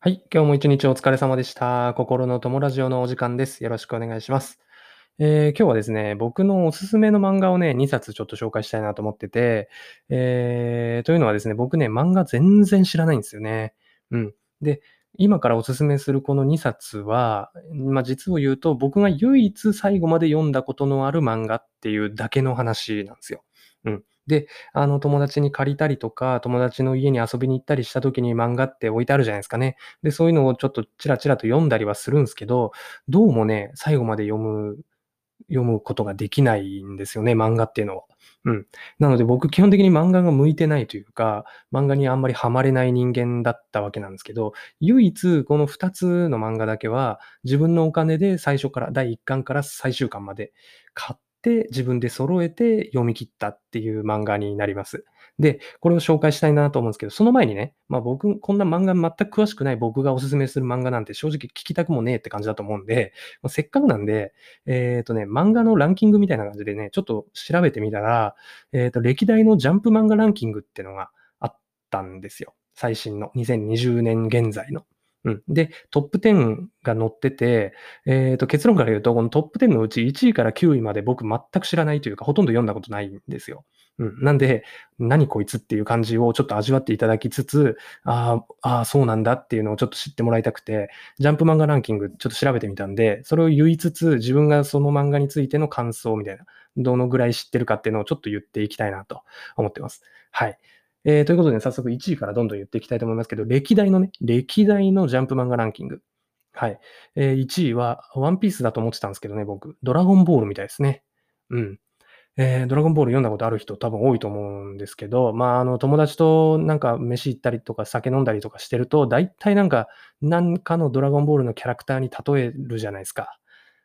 はい。今日も一日お疲れ様でした。心の友ラジオのお時間です。よろしくお願いします。えー、今日はですね、僕のおすすめの漫画をね、2冊ちょっと紹介したいなと思ってて、えー、というのはですね、僕ね、漫画全然知らないんですよね。うん。で、今からおすすめするこの2冊は、まあ、実を言うと、僕が唯一最後まで読んだことのある漫画っていうだけの話なんですよ。うん。で、あの、友達に借りたりとか、友達の家に遊びに行ったりした時に漫画って置いてあるじゃないですかね。で、そういうのをちょっとチラチラと読んだりはするんですけど、どうもね、最後まで読む読むことができないんですよね、漫画っていうのは。うん。なので僕基本的に漫画が向いてないというか、漫画にあんまりハマれない人間だったわけなんですけど、唯一この2つの漫画だけは自分のお金で最初から第1巻から最終巻まで買って自分で揃えて読み切ったっていう漫画になります。で、これを紹介したいなと思うんですけど、その前にね、まあ僕、こんな漫画全く詳しくない僕がおすすめする漫画なんて正直聞きたくもねえって感じだと思うんで、まあ、せっかくなんで、えっ、ー、とね、漫画のランキングみたいな感じでね、ちょっと調べてみたら、えっ、ー、と、歴代のジャンプ漫画ランキングっていうのがあったんですよ。最新の2020年現在の。うん。で、トップ10が載ってて、えっ、ー、と、結論から言うと、このトップ10のうち1位から9位まで僕全く知らないというか、ほとんど読んだことないんですよ。うん。なんで、何こいつっていう感じをちょっと味わっていただきつつ、ああ、そうなんだっていうのをちょっと知ってもらいたくて、ジャンプ漫画ランキングちょっと調べてみたんで、それを言いつつ、自分がその漫画についての感想みたいな、どのぐらい知ってるかっていうのをちょっと言っていきたいなと思ってます。はい。えー、ということで、ね、早速1位からどんどん言っていきたいと思いますけど、歴代のね、歴代のジャンプ漫画ランキング。はい。えー、1位は、ワンピースだと思ってたんですけどね、僕。ドラゴンボールみたいですね。うん。えー、ドラゴンボール読んだことある人多分多いと思うんですけど、まあ、あの、友達となんか飯行ったりとか酒飲んだりとかしてると、大体なんか、なんかのドラゴンボールのキャラクターに例えるじゃないですか。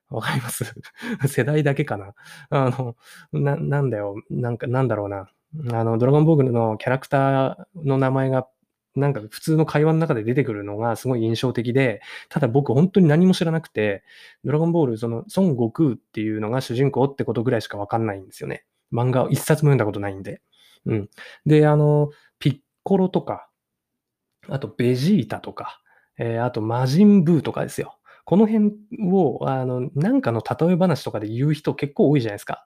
わかります？世代だけかな？あの、な、なんだよ。なんか、なんだろうな。あの、ドラゴンボールのキャラクターの名前が、なんか普通の会話の中で出てくるのがすごい印象的で、ただ僕本当に何も知らなくて、ドラゴンボール、その孫悟空っていうのが主人公ってことぐらいしかわかんないんですよね。漫画を一冊も読んだことないんで。うん。で、あの、ピッコロとか、あとベジータとか、えー、あと魔人ブーとかですよ。この辺を、あの、なんかの例え話とかで言う人結構多いじゃないですか。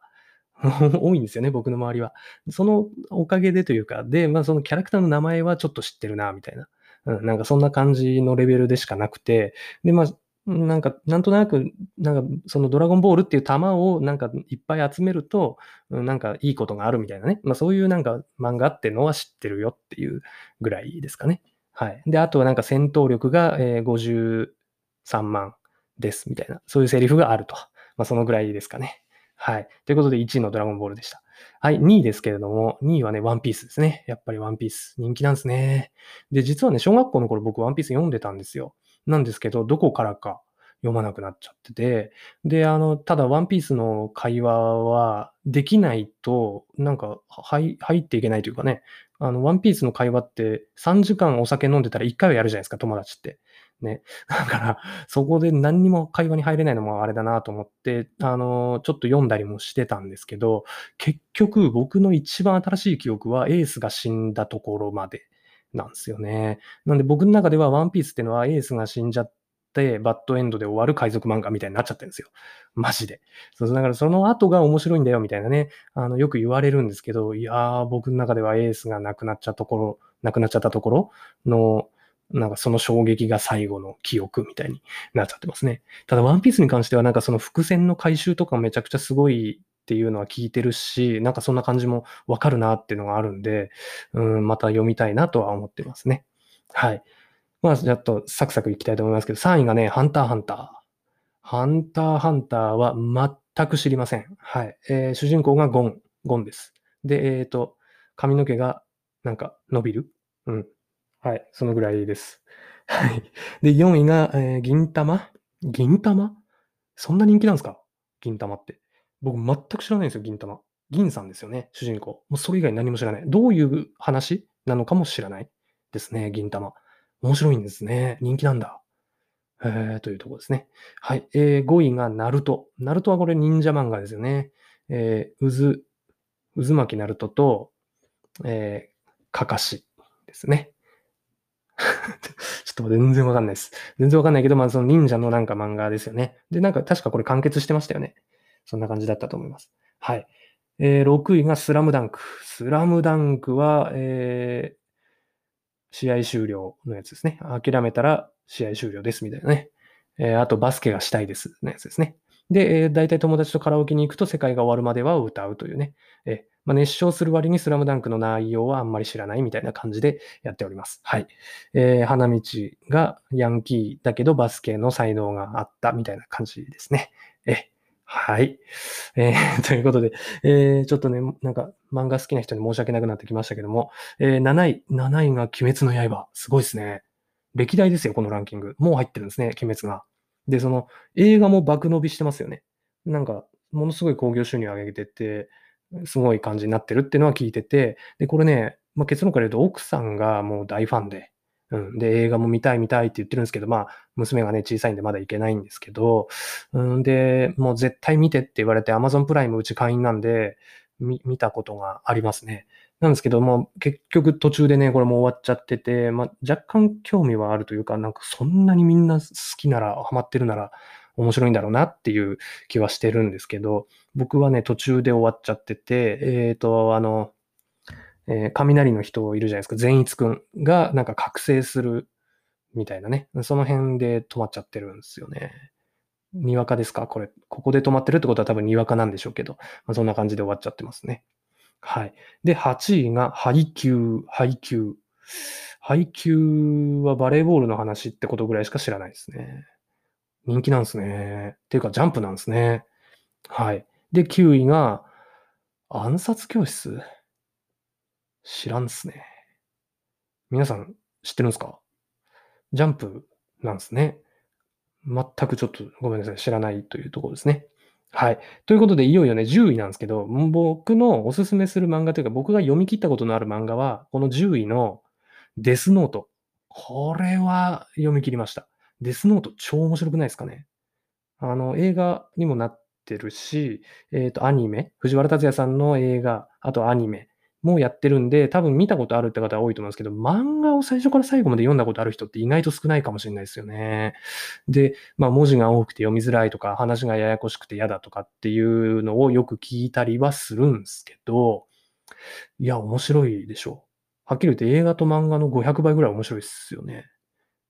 多いんですよね、僕の周りは。そのおかげでというか、で、まあそのキャラクターの名前はちょっと知ってるな、みたいな。うん、なんかそんな感じのレベルでしかなくて、で、まあ、なんか、なんとなく、なんか、そのドラゴンボールっていう玉をなんかいっぱい集めると、なんかいいことがあるみたいなね。まあそういうなんか漫画ってのは知ってるよっていうぐらいですかね。はい。で、あとはなんか戦闘力が53万ですみたいな、そういうセリフがあると。まあそのぐらいですかね。はい。ということで1位のドラゴンボールでした。はい。2位ですけれども、2位はね、ワンピースですね。やっぱりワンピース。人気なんですね。で、実はね、小学校の頃僕ワンピース読んでたんですよ。なんですけど、どこからか読まなくなっちゃってて、で、あの、ただワンピースの会話はできないと、なんか入っていけないというかね、あの、ワンピースの会話って3時間お酒飲んでたら1回はやるじゃないですか、友達って。ね。だから、そこで何にも会話に入れないのもあれだなと思って、あの、ちょっと読んだりもしてたんですけど、結局僕の一番新しい記憶はエースが死んだところまでなんですよね。なんで僕の中ではワンピースっていうのはエースが死んじゃって、バッドエンドで終わる海賊漫画みたいになっちゃってるんですよ。マジで。そうだからその後が面白いんだよみたいなね、あの、よく言われるんですけど、いやー、僕の中ではエースが亡くなっちゃったところ、亡くなっちゃったところの、なんかその衝撃が最後の記憶みたいになっちゃってますね。ただ、ワンピースに関してはなんかその伏線の回収とかめちゃくちゃすごいっていうのは聞いてるし、なんかそんな感じもわかるなっていうのがあるんで、うん、また読みたいなとは思ってますね。はい。まあ、ちょっとサクサクいきたいと思いますけど、3位がね、ハンターハンター。ハンターハンターは全く知りません。はい。えー、主人公がゴン、ゴンです。で、えっ、ー、と、髪の毛がなんか伸びる。うん。はい、そのぐらいです。はい。で、4位が、えー、銀玉？銀玉？そんな人気なんですか？銀玉って。僕全く知らないんですよ、銀玉。銀さんですよね、主人公。もうそれ以外何も知らない。どういう話？なのかも知らないですね、銀玉。面白いんですね。人気なんだ。えー、というところですね。はい。えー、5位がナルト。ナルトはこれ忍者漫画ですよね。えー、渦、渦巻きナルトと、えー、かかしですね。ちょっと全然わかんないです。全然わかんないけど、まあその忍者のなんか漫画ですよね。で、なんか確かこれ完結してましたよね。そんな感じだったと思います。はい。えー、6位がスラムダンク。スラムダンクは、えー、試合終了のやつですね。諦めたら試合終了ですみたいなね。えー、あとバスケがしたいですのやつですね。で、えー、大体友達とカラオケに行くと世界が終わるまでは歌うというね。えーまあ、熱唱する割にスラムダンクの内容はあんまり知らないみたいな感じでやっております。はい。えー、花道がヤンキーだけどバスケの才能があったみたいな感じですね。えはい。えー、ということで、えー、ちょっとね、なんか漫画好きな人に申し訳なくなってきましたけども、えー、7位、7位が鬼滅の刃。すごいですね。歴代ですよ、このランキング。もう入ってるんですね、鬼滅が。で、その映画も爆伸びしてますよね。なんか、ものすごい興行収入を上げてて、すごい感じになってるっていうのは聞いてて、で、これね、まあ、結論から言うと奥さんがもう大ファンで、うん。で、映画も見たい見たいって言ってるんですけど、まあ、娘がね、小さいんでまだ行けないんですけど、うんで、もう絶対見てって言われて、Amazon プライムうち会員なんで、見、見たことがありますね。なんですけど、も結局途中でね、これもう終わっちゃってて、まあ、若干興味はあるというか、なんかそんなにみんな好きなら、ハマってるなら、面白いんだろうなっていう気はしてるんですけど、僕はね、途中で終わっちゃってて、えっ、ー、と、あの、えー、雷の人いるじゃないですか、善逸くんがなんか覚醒するみたいなね、その辺で止まっちゃってるんですよね。にわかですか？これ、ここで止まってるってことは多分にわかなんでしょうけど、まあ、そんな感じで終わっちゃってますね。はい。で、8位が配給、配給。配給はバレーボールの話ってことぐらいしか知らないですね。人気なんですね。っていうか、ジャンプなんですね。はい。で、9位が、暗殺教室？知らんっすね。皆さん知ってるんですか？ジャンプなんですね。全くちょっとごめんなさい。知らないというところですね。はい。ということで、いよいよね、10位なんですけど、僕のおすすめする漫画というか、僕が読み切ったことのある漫画は、この10位のデスノート。これは読み切りました。デスノート超面白くないですかね？あの、映画にもなってるし、えっ、ー、と、アニメ、藤原達也さんの映画、あとアニメもやってるんで、多分見たことあるって方は多いと思うんですけど、漫画を最初から最後まで読んだことある人って意外と少ないかもしれないですよね。で、まあ文字が多くて読みづらいとか、話がややこしくて嫌だとかっていうのをよく聞いたりはするんですけど、いや、面白いでしょう。はっきり言って映画と漫画の500倍ぐらい面白いですよね。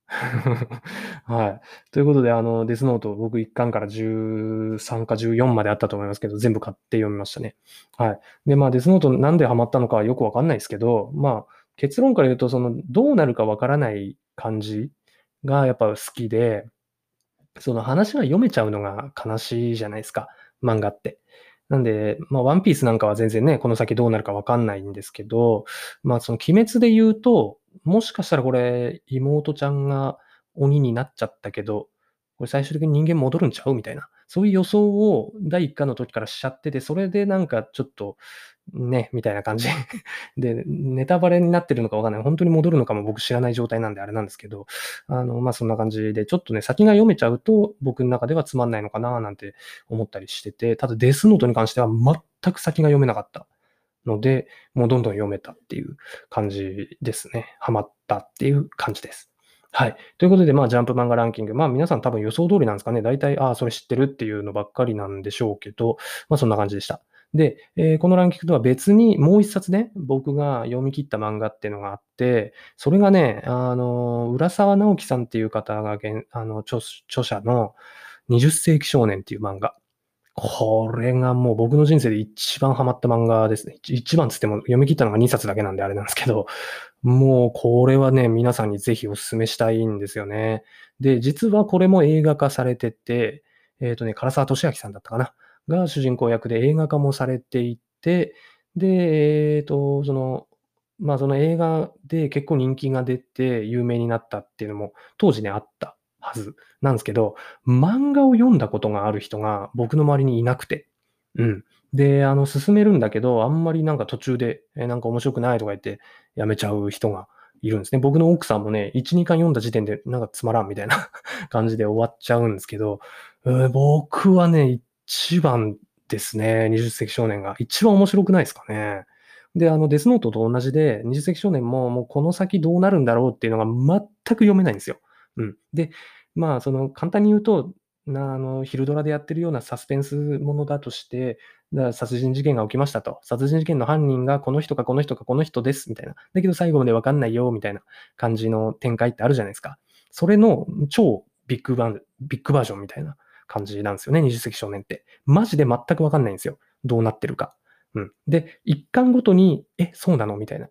はい。ということで、あの、デスノート、僕1巻から13か14まであったと思いますけど、全部買って読みましたね。はい。で、まあ、デスノートなんでハマったのかはよくわかんないですけど、まあ、結論から言うと、その、どうなるかわからない感じがやっぱ好きで、その話が読めちゃうのが悲しいじゃないですか、漫画って。なんで、まあ、ワンピースなんかは全然ね、この先どうなるかわかんないんですけど、まあ、その鬼滅で言うと、もしかしたらこれ、妹ちゃんが鬼になっちゃったけど、これ最終的に人間戻るんちゃうみたいな。そういう予想を第1巻の時からしちゃってて、それでなんかちょっと、ね、みたいな感じ で、ネタバレになってるのかわかんない。本当に戻るのかも僕知らない状態なんであれなんですけど、あの、まあ、そんな感じで、ちょっとね、先が読めちゃうと僕の中ではつまんないのかななんて思ったりしてて、ただデスノートに関しては全く先が読めなかった。ので、もうどんどん読めたっていう感じですね。ハマったっていう感じです。はい。ということで、まあ、ジャンプ漫画ランキング。まあ、皆さん多分予想通りなんですかね。大体、ああ、それ知ってるっていうのばっかりなんでしょうけど、まあ、そんな感じでした。で、えー、このランキングとは別にもう一冊ね、僕が読み切った漫画っていうのがあって、それがね、あの、浦沢直樹さんっていう方があの著者の20世紀少年っていう漫画。これがもう僕の人生で一番ハマった漫画ですね。一番つっても読み切ったのが2冊だけなんであれなんですけど、もうこれはね、皆さんにぜひお勧めしたいんですよね。で、実はこれも映画化されてて、えっ、ー、とね、唐沢俊明さんだったかな？が主人公役で映画化もされていて、で、えっ、ー、と、その、まあその映画で結構人気が出て有名になったっていうのも当時ねあったはずなんですけど、漫画を読んだことがある人が僕の周りにいなくて。うん。で、あの、進めるんだけど、あんまりなんか途中で、えなんか面白くないとか言ってやめちゃう人がいるんですね。僕の奥さんもね、1、2巻読んだ時点でなんかつまらんみたいな 感じで終わっちゃうんですけど、えー、僕はね、一番ですね、20世紀少年が。一番面白くないですかね。で、あの、デスノートと同じで、二十世紀少年も、もうこの先どうなるんだろうっていうのが全く読めないんですよ。うん。で、まあ、その、簡単に言うと、なあの、昼ドラでやってるようなサスペンスものだとして、だ殺人事件が起きましたと。殺人事件の犯人がこの人かこの人かこの人です、みたいな。だけど最後までわかんないよ、みたいな感じの展開ってあるじゃないですか。それの超ビッグバン、ビッグバージョンみたいな感じなんですよね、二十世紀少年って。マジで全くわかんないんですよ。どうなってるか。うん。で、一巻ごとに、え、そうなの？みたいな。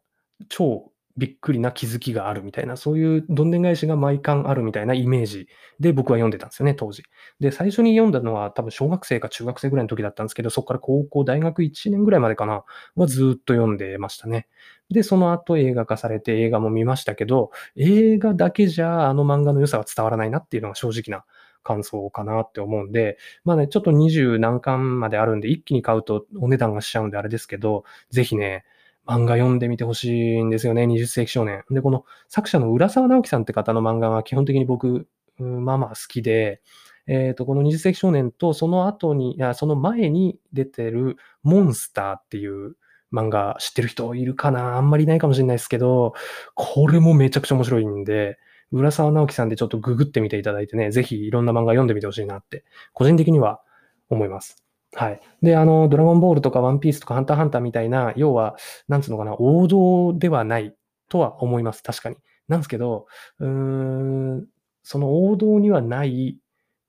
超びっくりな気づきがあるみたいな、そういうどんでん返しが毎巻あるみたいなイメージで僕は読んでたんですよね、当時。で、最初に読んだのは多分小学生か中学生ぐらいの時だったんですけど、そこから高校、大学1年ぐらいまでかな、はずっと読んでましたね。で、その後映画化されて映画も見ましたけど、映画だけじゃあの漫画の良さは伝わらないなっていうのが正直な感想かなって思うんで、まあね、ちょっと20何巻まであるんで、一気に買うとお値段がしちゃうんであれですけど、ぜひね、漫画読んでみてほしいんですよね、20世紀少年。で、この作者の浦沢直樹さんって方の漫画は基本的に僕、まあまあ好きで、えっ、ー、と、この20世紀少年とその後に、いや、その前に出てるモンスターっていう漫画知ってる人いるかな？あんまりいないかもしれないですけど、これもめちゃくちゃ面白いんで、浦沢直樹さんでちょっとググってみていただいてね、ぜひいろんな漫画読んでみてほしいなって、個人的には思います。はい。で、あの、ドラゴンボールとかワンピースとかハンターハンターみたいな、要は、なんつうのかな、王道ではないとは思います。確かに。なんですけど、うーん、その王道にはない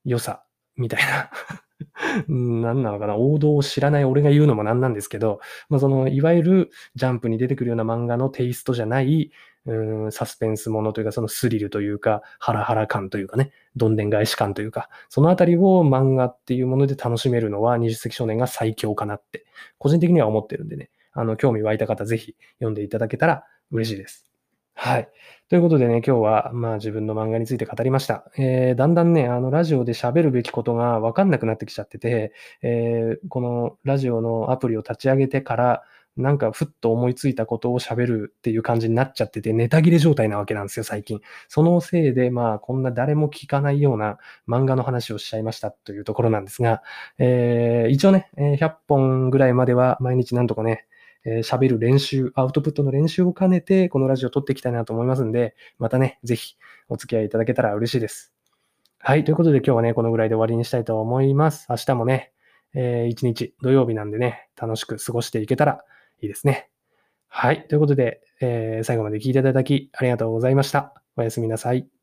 良さ、みたいな 何なのかな王道を知らない俺が言うのもなんなんですけど、まあ、その、いわゆるジャンプに出てくるような漫画のテイストじゃない、うん、サスペンスものというか、そのスリルというか、ハラハラ感というかね、どんでん返し感というか、そのあたりを漫画っていうもので楽しめるのは、二十世紀少年が最強かなって、個人的には思ってるんでね、あの、興味湧いた方、ぜひ読んでいただけたら嬉しいです。はい。ということでね、今日は、まあ自分の漫画について語りました。えー、だんだんね、あの、ラジオで喋るべきことがわかんなくなってきちゃってて、えー、このラジオのアプリを立ち上げてから、なんかふっと思いついたことを喋るっていう感じになっちゃってて、ネタ切れ状態なわけなんですよ、最近。そのせいで、まあ、こんな誰も聞かないような漫画の話をしちゃいましたというところなんですが、えー、一応ね、100本ぐらいまでは毎日なんとかね、えー、喋る練習、アウトプットの練習を兼ねて、このラジオを撮っていきたいなと思いますんで、またね、ぜひお付き合いいただけたら嬉しいです。はい。ということで今日はね、このぐらいで終わりにしたいと思います。明日もね、えー、一日土曜日なんでね、楽しく過ごしていけたらいいですね。はい。ということで、えー、最後まで聞いていただきありがとうございました。おやすみなさい。